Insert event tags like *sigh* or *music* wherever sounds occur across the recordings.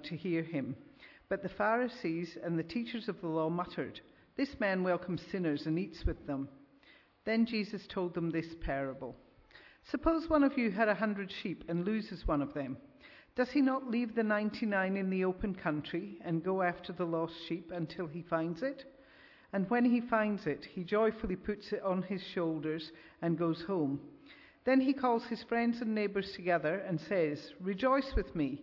to hear him. But the Pharisees and the teachers of the law muttered, This man welcomes sinners and eats with them. Then Jesus told them this parable Suppose one of you had a hundred sheep and loses one of them. Does he not leave the ninety nine in the open country and go after the lost sheep until he finds it? And when he finds it, he joyfully puts it on his shoulders and goes home. Then he calls his friends and neighbors together and says, Rejoice with me,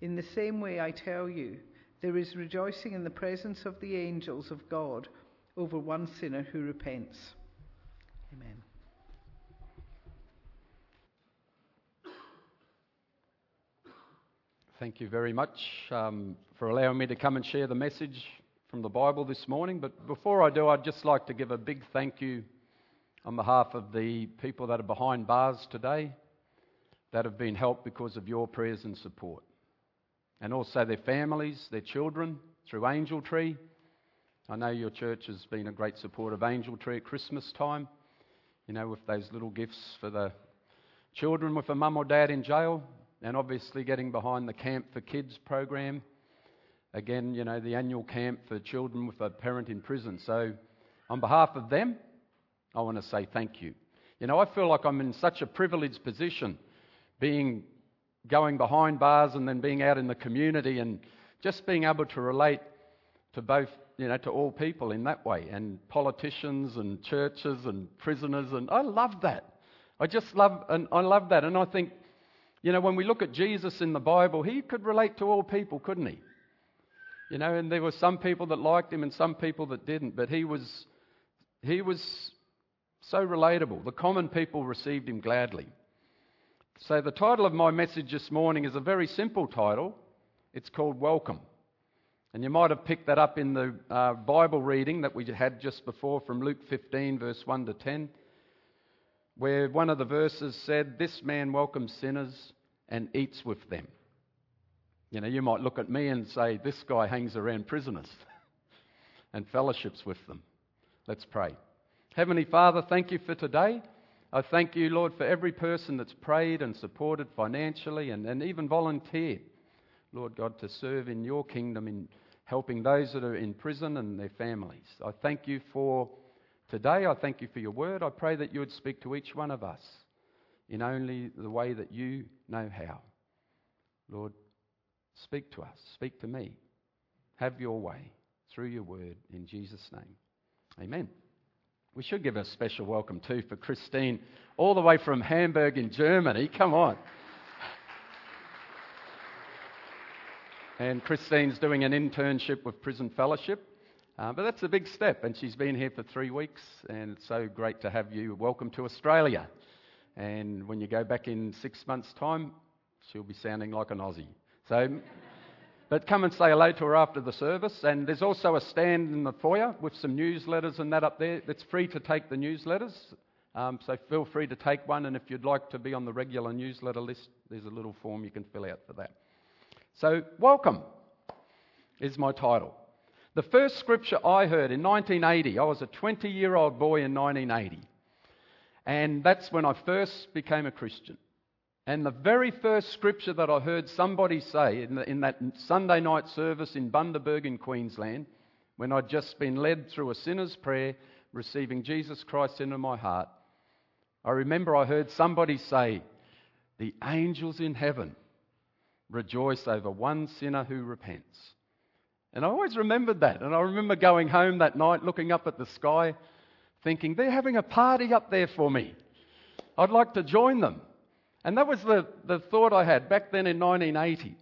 In the same way, I tell you, there is rejoicing in the presence of the angels of God over one sinner who repents. Amen. Thank you very much um, for allowing me to come and share the message from the Bible this morning. But before I do, I'd just like to give a big thank you on behalf of the people that are behind bars today that have been helped because of your prayers and support and also their families, their children through Angel Tree. I know your church has been a great support of Angel Tree at Christmas time, you know, with those little gifts for the children with a mum or dad in jail, and obviously getting behind the Camp for Kids program. Again, you know, the annual camp for children with a parent in prison. So, on behalf of them, I want to say thank you. You know, I feel like I'm in such a privileged position being going behind bars and then being out in the community and just being able to relate to both, you know, to all people in that way, and politicians and churches and prisoners, and I love that. I just love, and I love that, and I think, you know, when we look at Jesus in the Bible, he could relate to all people, couldn't he? You know, and there were some people that liked him and some people that didn't, but he was, he was so relatable. The common people received him gladly. So, the title of my message this morning is a very simple title. It's called Welcome. And you might have picked that up in the uh, Bible reading that we had just before from Luke 15, verse 1 to 10, where one of the verses said, This man welcomes sinners and eats with them. You know, you might look at me and say, This guy hangs around prisoners *laughs* and fellowships with them. Let's pray. Heavenly Father, thank you for today. I thank you, Lord, for every person that's prayed and supported financially and, and even volunteered, Lord God, to serve in your kingdom in helping those that are in prison and their families. I thank you for today. I thank you for your word. I pray that you would speak to each one of us in only the way that you know how. Lord, speak to us, speak to me. Have your way through your word in Jesus' name. Amen. We should give a special welcome too for Christine, all the way from Hamburg in Germany. Come on. And Christine's doing an internship with Prison Fellowship. Uh, but that's a big step, and she's been here for three weeks, and it's so great to have you. Welcome to Australia. And when you go back in six months' time, she'll be sounding like an Aussie. So but come and say hello to her after the service. And there's also a stand in the foyer with some newsletters and that up there. It's free to take the newsletters. Um, so feel free to take one. And if you'd like to be on the regular newsletter list, there's a little form you can fill out for that. So, welcome is my title. The first scripture I heard in 1980, I was a 20 year old boy in 1980. And that's when I first became a Christian. And the very first scripture that I heard somebody say in, the, in, that Sunday night service in Bundaberg in Queensland, when I'd just been led through a sinner's prayer, receiving Jesus Christ into my heart, I remember I heard somebody say, The angels in heaven rejoice over one sinner who repents. And I always remembered that. And I remember going home that night, looking up at the sky, thinking, They're having a party up there for me. I'd like to join them. And that was the, the thought I had back then in 1980.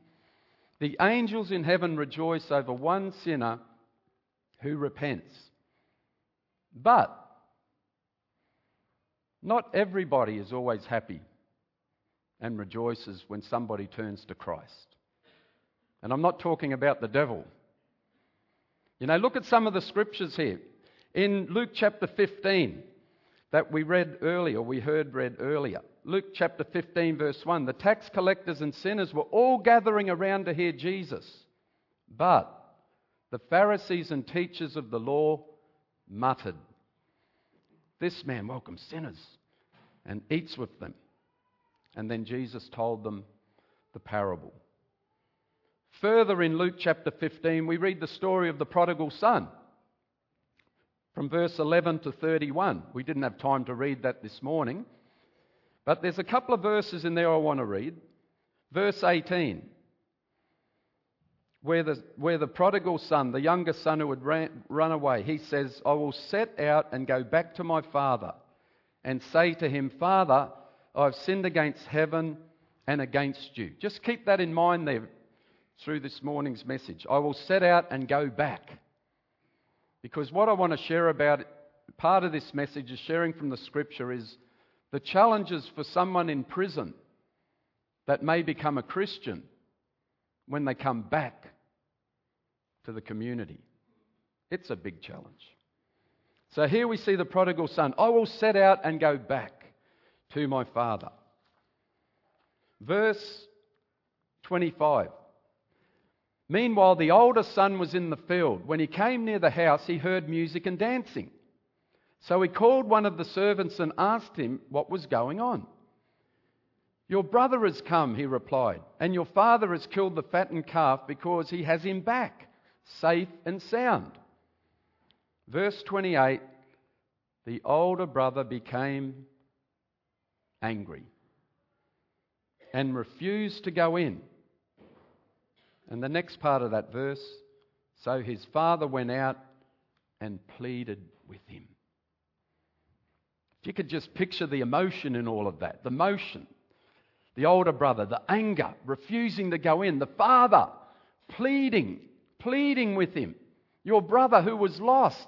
The angels in heaven rejoice over one sinner who repents. But not everybody is always happy and rejoices when somebody turns to Christ. And I'm not talking about the devil. You know, look at some of the scriptures here. In Luke chapter 15, that we read earlier, we heard read earlier. Luke chapter 15, verse 1 the tax collectors and sinners were all gathering around to hear Jesus. But the Pharisees and teachers of the law muttered, This man welcomes sinners and eats with them. And then Jesus told them the parable. Further in Luke chapter 15, we read the story of the prodigal son from verse 11 to 31. We didn't have time to read that this morning, but there's a couple of verses in there I want to read. Verse 18, where the, where the prodigal son, the younger son who had ran, run away, he says, I will set out and go back to my father and say to him, Father, I've sinned against heaven and against you. Just keep that in mind there through this morning's message. I will set out and go back. Because what I want to share about, part of this message is sharing from the scripture, is the challenges for someone in prison that may become a Christian when they come back to the community. It's a big challenge. So here we see the prodigal son. I will set out and go back to my father. Verse 25. Meanwhile, the older son was in the field. When he came near the house, he heard music and dancing. So he called one of the servants and asked him what was going on. Your brother has come, he replied, and your father has killed the fattened calf because he has him back, safe and sound. Verse 28 The older brother became angry and refused to go in. And the next part of that verse so his father went out and pleaded with him. You could just picture the emotion in all of that the motion, the older brother, the anger, refusing to go in, the father pleading, pleading with him. Your brother who was lost,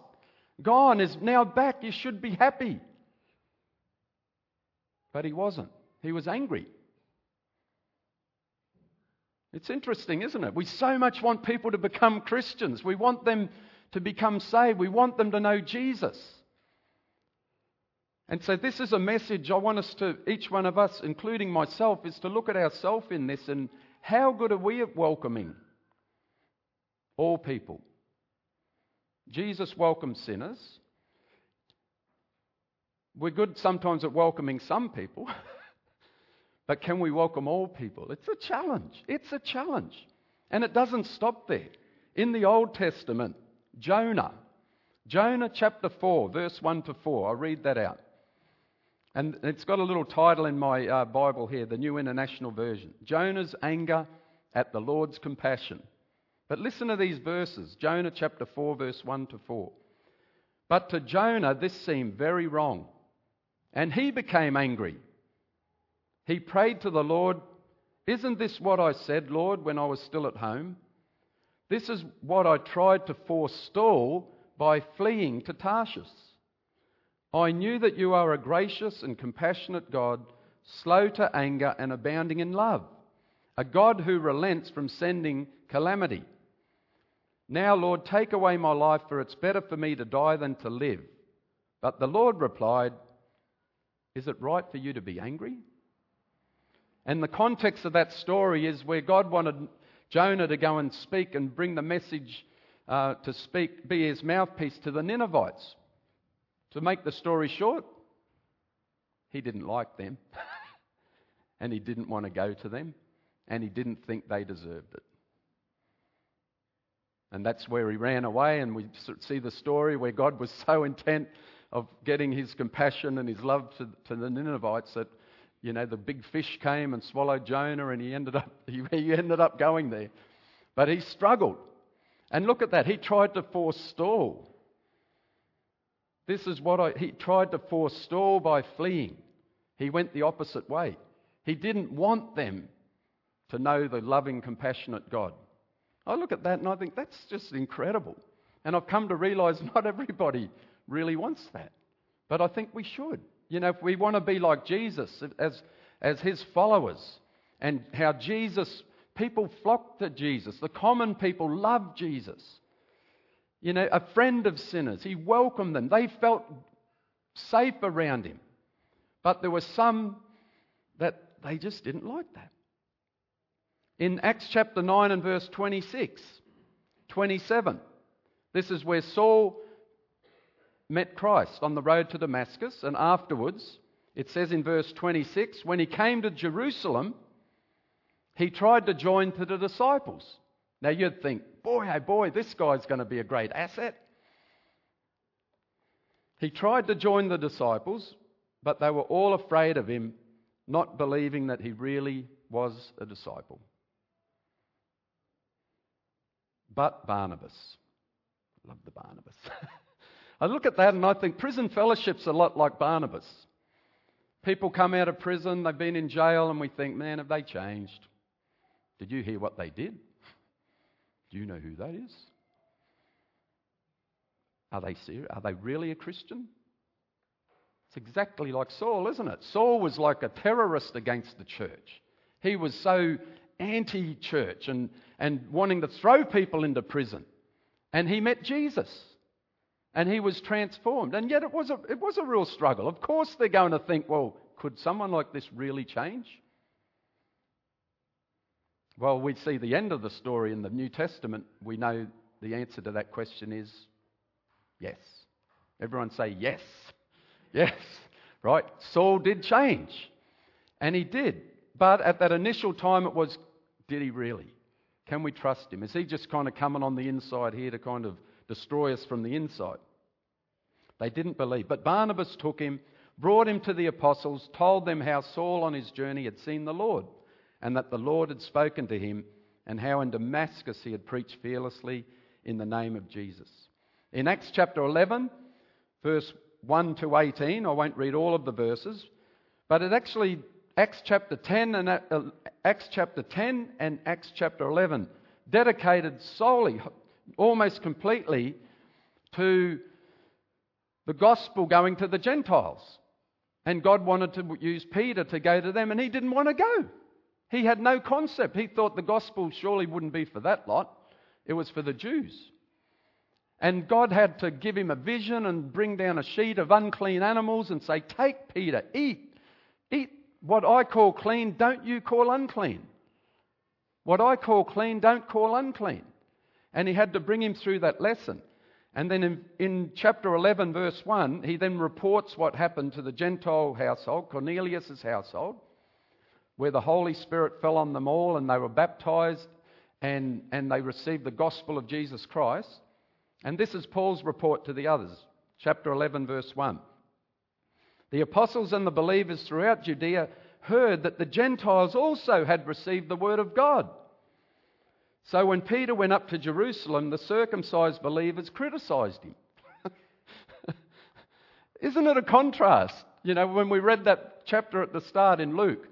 gone, is now back. You should be happy. But he wasn't. He was angry. It's interesting, isn't it? We so much want people to become Christians. We want them to become saved. We want them to know Jesus. And so, this is a message I want us to, each one of us, including myself, is to look at ourselves in this and how good are we at welcoming all people? Jesus welcomes sinners. We're good sometimes at welcoming some people. *laughs* But can we welcome all people? It's a challenge. It's a challenge. And it doesn't stop there. In the Old Testament, Jonah, Jonah chapter 4, verse 1 to 4, I'll read that out. And it's got a little title in my uh, Bible here, the New International Version Jonah's anger at the Lord's compassion. But listen to these verses Jonah chapter 4, verse 1 to 4. But to Jonah, this seemed very wrong. And he became angry he prayed to the Lord, Isn't this what I said, Lord, when I was still at home? This is what I tried to forestall by fleeing to Tarshish. I knew that you are a gracious and compassionate God, slow to anger and abounding in love, a God who relents from sending calamity. Now, Lord, take away my life, for it's better for me to die than to live. But the Lord replied, Is it right for you to be angry? And the context of that story is where God wanted Jonah to go and speak and bring the message uh, to speak, be his mouthpiece to the Ninevites. To make the story short, he didn't like them, *laughs* and he didn't want to go to them, and he didn't think they deserved it. And that's where he ran away, and we see the story where God was so intent of getting his compassion and his love to, to the Ninevites that you know, the big fish came and swallowed Jonah, and he ended up, *laughs* he, he ended up going there. But he struggled. And look at that. He tried to forestall. This is what I, he tried to forestall by fleeing. He went the opposite way. He didn't want them to know the loving, compassionate God. I look at that and I think that's just incredible. And I've come to realize *laughs* not everybody really wants that. But I think we should. You know, if we want to be like Jesus as, as his followers and how Jesus People flocked to Jesus. The common people loved Jesus. You know, a friend of sinners. He welcomed them. They felt safe around him. But there were some that they just didn't like that. In Acts chapter 9 and verse 26, 27, this is where Saul met Christ on the road to Damascus, and afterwards, it says in verse 26, when he came to Jerusalem, he tried to join to the disciples. Now you'd think, boy, oh boy, this guy's going to be a great asset. He tried to join the disciples, but they were all afraid of him, not believing that he really was a disciple. But Barnabas, love the Barnabas. *laughs* I look at that and I think prison fellowship's a lot like Barnabas. People come out of prison, they've been in jail, and we think, man, have they changed? Did you hear what they did? Do you know who that is? Are they serious? Are they really a Christian? It's exactly like Saul, isn't it? Saul was like a terrorist against the church. He was so anti church and, and wanting to throw people into prison. And he met Jesus. And he was transformed. And yet it was, a, it was a real struggle. Of course, they're going to think, well, could someone like this really change? Well, we see the end of the story in the New Testament. We know the answer to that question is yes. Everyone say yes. *laughs* Yes. Right? Saul did change. And he did. But at that initial time, it was did he really? Can we trust him? Is he just kind of coming on the inside here to kind of destroy us from the inside? They didn't believe. But Barnabas took him, brought him to the apostles, told them how Saul on his journey had seen the Lord and that the Lord had spoken to him, and how in Damascus he had preached fearlessly in the name of Jesus. In Acts chapter 11, verse 1 to 18, I won't read all of the verses, but it actually, Acts chapter 10 and uh, Acts chapter 10 and Acts chapter 11, dedicated solely, almost completely, to the gospel going to the Gentiles. And God wanted to use Peter to go to them, and he didn't want to go. He had no concept. He thought the gospel surely wouldn't be for that lot, it was for the Jews. And God had to give him a vision and bring down a sheet of unclean animals and say, Take Peter, eat. Eat what I call clean, don't you call unclean. What I call clean, don't call unclean. And he had to bring him through that lesson. And then in, in, chapter 11, verse 1, he then reports what happened to the Gentile household, Cornelius' household where the Holy Spirit fell on them all and they were baptized and, and they received the gospel of Jesus Christ. And this is Paul's report to the others, chapter 11, verse 1. The apostles and the believers throughout Judea heard that the Gentiles also had received the word of God. So when Peter went up to Jerusalem, the circumcised believers criticized him. *laughs* Isn't it a contrast? You know, when we read that chapter at the start in Luke,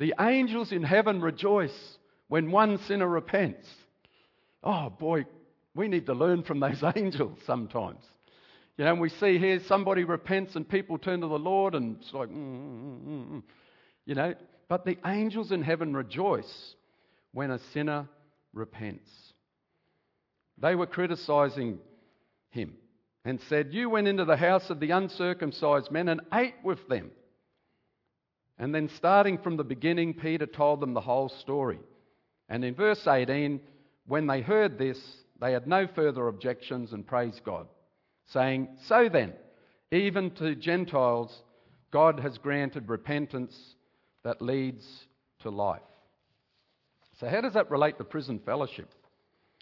the angels in heaven rejoice when one sinner repents. Oh boy, we need to learn from those *laughs* angels sometimes. You know, we see here somebody repents and people turn to the Lord, and it's like, mm, mm, mm, mm, you know. But the angels in heaven rejoice when a sinner repents. They were criticizing him and said, You went into the house of the uncircumcised men and ate with them. And then, starting from the beginning, Peter told them the whole story. And in verse 18, when they heard this, they had no further objections and praised God, saying, So then, even to Gentiles, God has granted repentance that leads to life. So, how does that relate to prison fellowship?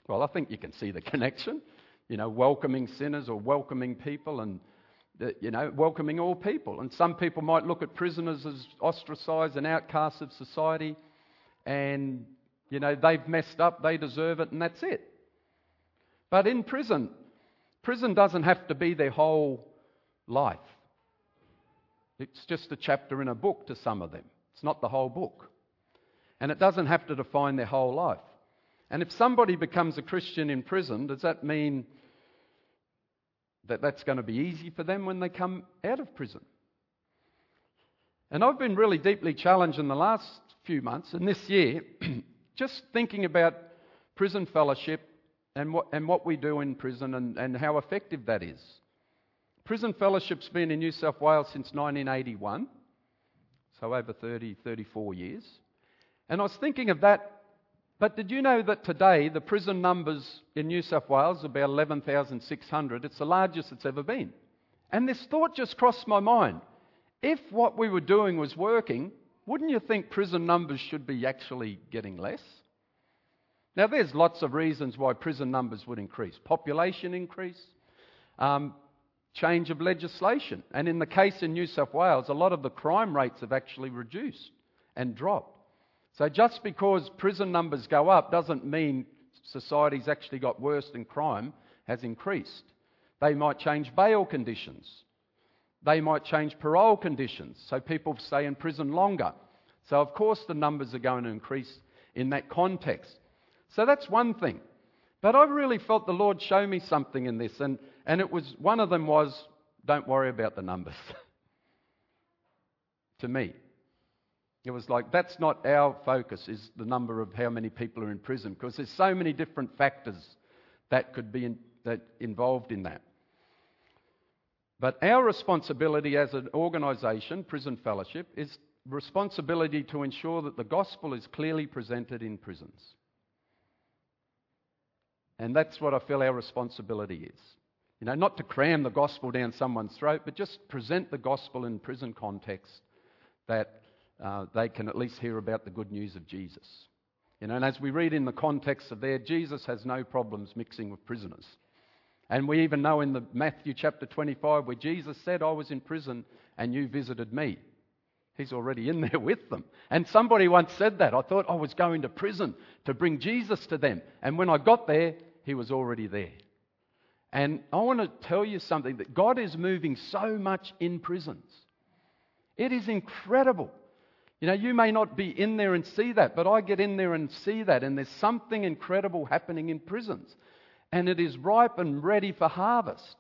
Well, I think you can see the *laughs* connection. You know, welcoming sinners or welcoming people and you know, welcoming all people. And some people might look at prisoners as ostracized and outcasts of society, and, you know, they've messed up, they deserve it, and that's it. But in prison, prison doesn't have to be their whole life. It's just a chapter in a book to some of them. It's not the whole book. And it doesn't have to define their whole life. And if somebody becomes a Christian in prison, does that mean that that's going to be easy for them when they come out of prison. And I've been really deeply challenged in the last few months and this year *clears throat* just thinking about prison fellowship and what, and what we do in prison and, and how effective that is. Prison fellowship's been in New South Wales since 1981, so over 30, 34 years. And I was thinking of that but did you know that today the prison numbers in New South Wales are about 11,600? It's the largest it's ever been. And this thought just crossed my mind. If what we were doing was working, wouldn't you think prison numbers should be actually getting less? Now, there's lots of reasons why prison numbers would increase population increase, um, change of legislation. And in the case in New South Wales, a lot of the crime rates have actually reduced and dropped. So just because prison numbers go up doesn't mean society's actually got worse and crime has increased. They might change bail conditions. They might change parole conditions so people stay in prison longer. So, of course, the numbers are going to increase in that context. So, that's one thing. But I really felt the Lord show me something in this, and, and it was one of them was don't worry about the numbers. *laughs* to me. It was like, that's not our focus, is the number of how many people are in prison, because there's so many different factors that could be in, that involved in that. But our responsibility as an organisation, Prison Fellowship, is responsibility to ensure that the gospel is clearly presented in prisons. And that's what I feel our responsibility is. You know, not to cram the gospel down someone's throat, but just present the gospel in prison context that uh, they can at least hear about the good news of Jesus. You know, and as we read in the context of there, Jesus has no problems mixing with prisoners. And we even know in the Matthew chapter 25 where Jesus said, I was in prison and you visited me. He's already in *laughs* there with them. And somebody once said that. I thought I was going to prison to bring Jesus to them. And when I got there, he was already there. And I want to tell you something that God is moving so much in prisons. It is incredible. You know, you may not be in there and see that, but I get in there and see that, and there's something incredible happening in prisons. And it is ripe and ready for harvest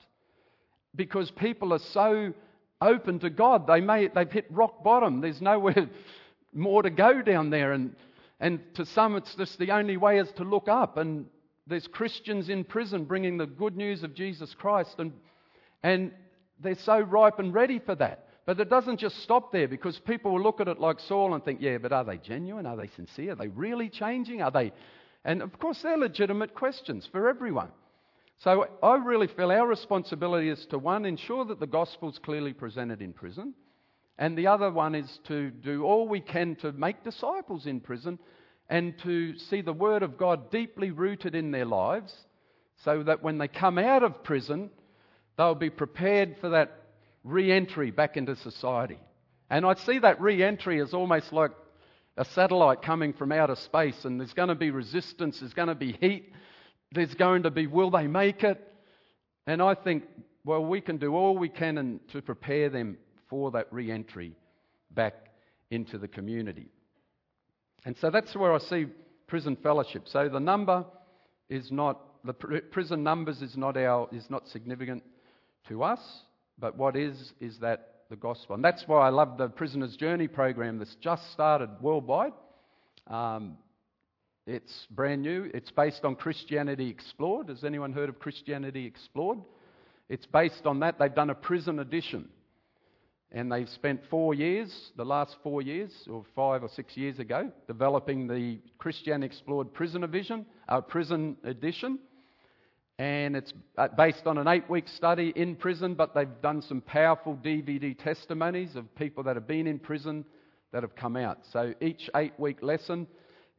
because people are so open to God. They may, they've hit rock bottom. There's nowhere *laughs* more to go down there. And, and to some, it's just the only way is to look up. And there's Christians in prison bringing the good news of Jesus Christ. And, and they're so ripe and ready for that. But it doesn't just stop there because people will look at it like Saul and think, yeah, but are they genuine? Are they sincere? Are they really changing? Are they. And of course, they're legitimate questions for everyone. So I really feel our responsibility is to, one, ensure that the gospel's clearly presented in prison. And the other one is to do all we can to make disciples in prison and to see the Word of God deeply rooted in their lives so that when they come out of prison, they'll be prepared for that re entry back into society. And I see that re entry as almost like a satellite coming from outer space, and there's going to be resistance, there's going to be heat, there's going to be will they make it? And I think, well, we can do all we can in, to prepare them for that re entry back into the community. And so that's where I see prison fellowship. So the number is not, the prison numbers is not, our, is not significant to us. But what is, is that the gospel. And that's why I love the Prisoner's Journey program that's just started worldwide. Um, it's brand new. It's based on Christianity Explored. Has anyone heard of Christianity Explored? It's based on that. They've done a prison edition. And they've spent four years, the last four years, or five or six years ago, developing the Christianity Explored Prison Edition, uh, Prison Edition and it's uh, based on an eight week study in prison, but they've done some powerful DVD testimonies of people that have been in prison that have come out. So each eight week lesson,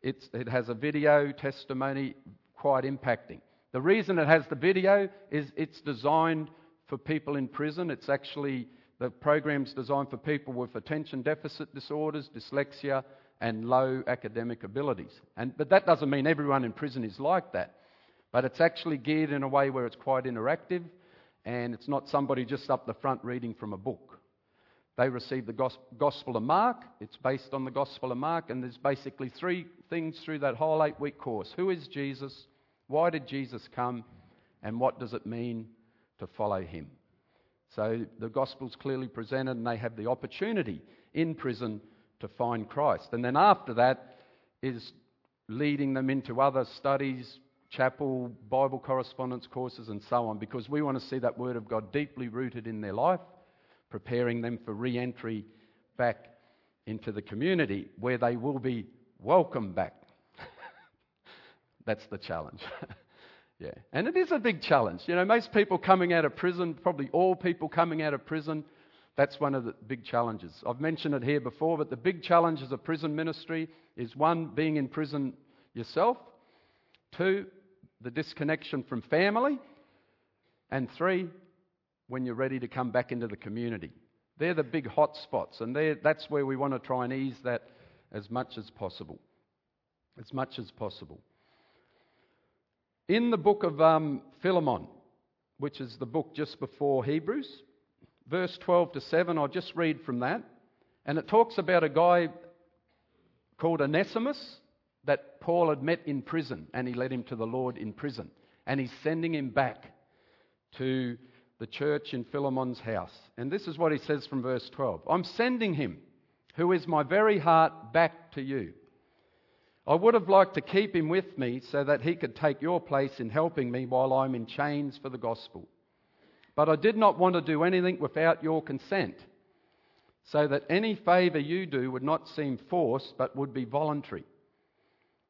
it has a video testimony quite impacting. The reason it has the video is it's designed for people in prison. It's actually, the program's designed for people with attention deficit disorders, dyslexia, and low academic abilities. And, but that doesn't mean everyone in prison is like that. But it's actually geared in a way where it's quite interactive and it's not somebody just up the front reading from a book. They receive the Gospel of Mark. It's based on the Gospel of Mark, and there's basically three things through that whole eight week course Who is Jesus? Why did Jesus come? And what does it mean to follow him? So the Gospel's clearly presented, and they have the opportunity in prison to find Christ. And then after that is leading them into other studies, chapel, Bible correspondence courses, and so on, because we want to see that Word of God deeply rooted in their life, preparing them for re entry back into the community where they will be welcome back. *laughs* That's the challenge. *laughs* yeah. And it is a big challenge. You know, most people coming out of prison, probably all people coming out of prison, that's one of the big challenges. I've mentioned it here before, but the big challenges of prison ministry is one, being in prison yourself, two, the disconnection from family, and three, when you're ready to come back into the community. They're the big hot spots, and that's where we want to try and ease that as much as possible. As much as possible. In the book of um, Philemon, which is the book just before Hebrews, verse 12 to 7, I'll just read from that. And it talks about a guy called Onesimus that Paul had met in prison, and he led him to the Lord in prison. And he's sending him back to the church in Philemon's house. And this is what he says from verse 12 I'm sending him, who is my very heart, back to you. I would have liked to keep him with me so that he could take your place in helping me while I'm in chains for the gospel. But I did not want to do anything without your consent, so that any favour you do would not seem forced but would be voluntary.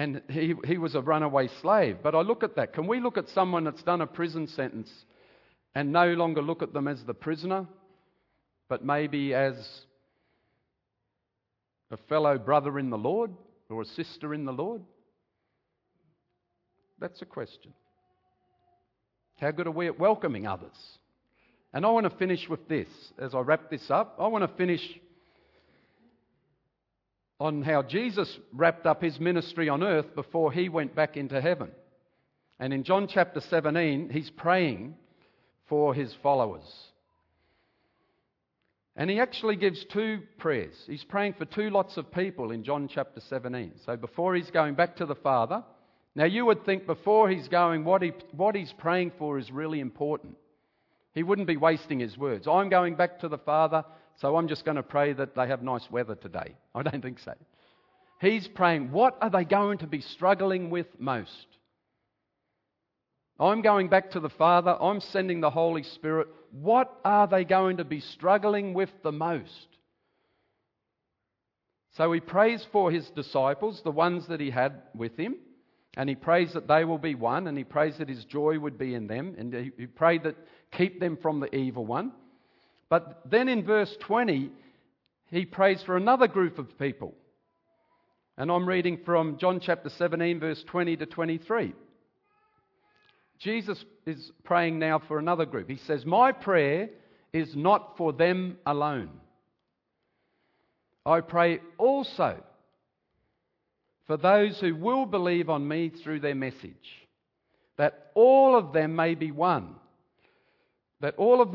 And he, he was a runaway slave. But I look at that. Can we look at someone that's done a prison sentence and no longer look at them as the prisoner, but maybe as a fellow brother in the Lord or a sister in the Lord? That's a question. How good are we at welcoming others? And I want to finish with this. As I wrap this up, I want to finish on how Jesus wrapped up his ministry on earth before he went back into heaven. And in John chapter 17, he's praying for his followers. And he actually gives two prayers. He's praying for two lots of people in John chapter 17. So before he's going back to the Father, now you would think before he's going, what, he, what he's praying for is really important. He wouldn't be wasting his words. I'm going back to the Father, so I'm just going to pray that they have nice weather today. *laughs* I don't think so. He's praying, what are they going to be struggling with most? I'm going back to the Father. I'm sending the Holy Spirit. What are they going to be struggling with the most? So he prays for his disciples, the ones that he had with him, and he prays that they will be one, and he prays that his joy would be in them, and he, prayed that keep them from the evil one. But then in verse 20, he prays for another group of people. And I'm reading from John chapter 17, verse 20 to 23. Jesus is praying now for another group. He says, My prayer is not for them alone. I pray also for those who will believe on me through their message, that all of them may be one. That all of,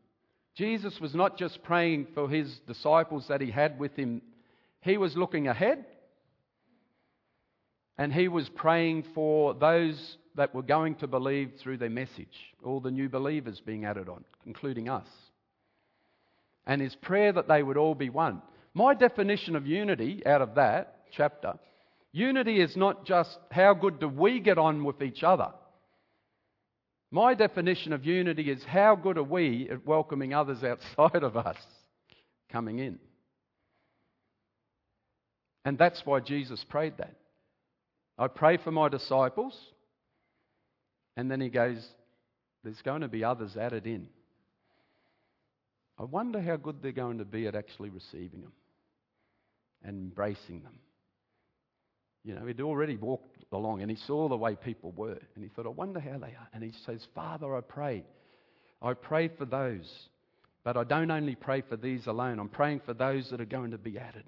Jesus was not just praying for his disciples that he had with him, he was looking ahead and he was praying for those that were going to believe through their message, all the new believers being added on, including us. And his prayer that they would all be one. My definition of unity out of that chapter unity is not just how good do we get on with each other. My definition of unity is how good are we at welcoming others outside of us coming in. And that's why Jesus prayed that. I pray for my disciples. And then he goes, There's going to be others added in. I wonder how good they're going to be at actually receiving them and embracing them. You know, he'd already walked along and he saw the way people were. And he thought, I wonder how they are. And he says, Father, I pray. I pray for those. But I don't only pray for these alone, I'm praying for those that are going to be added.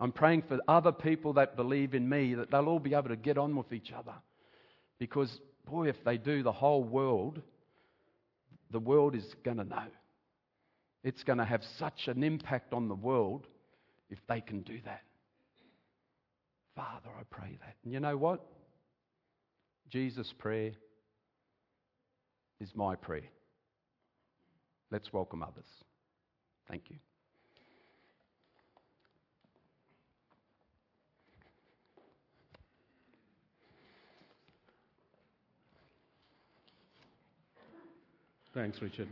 I'm praying for other people that believe in me, that they'll all be able to get on with each other. Because, boy, if they do, the whole world, the world is going to know. It's going to have such an impact on the world if they can do that. Father, I pray that. And you know what? Jesus' prayer is my prayer. Let's welcome others. Thank you. Thanks, Richard.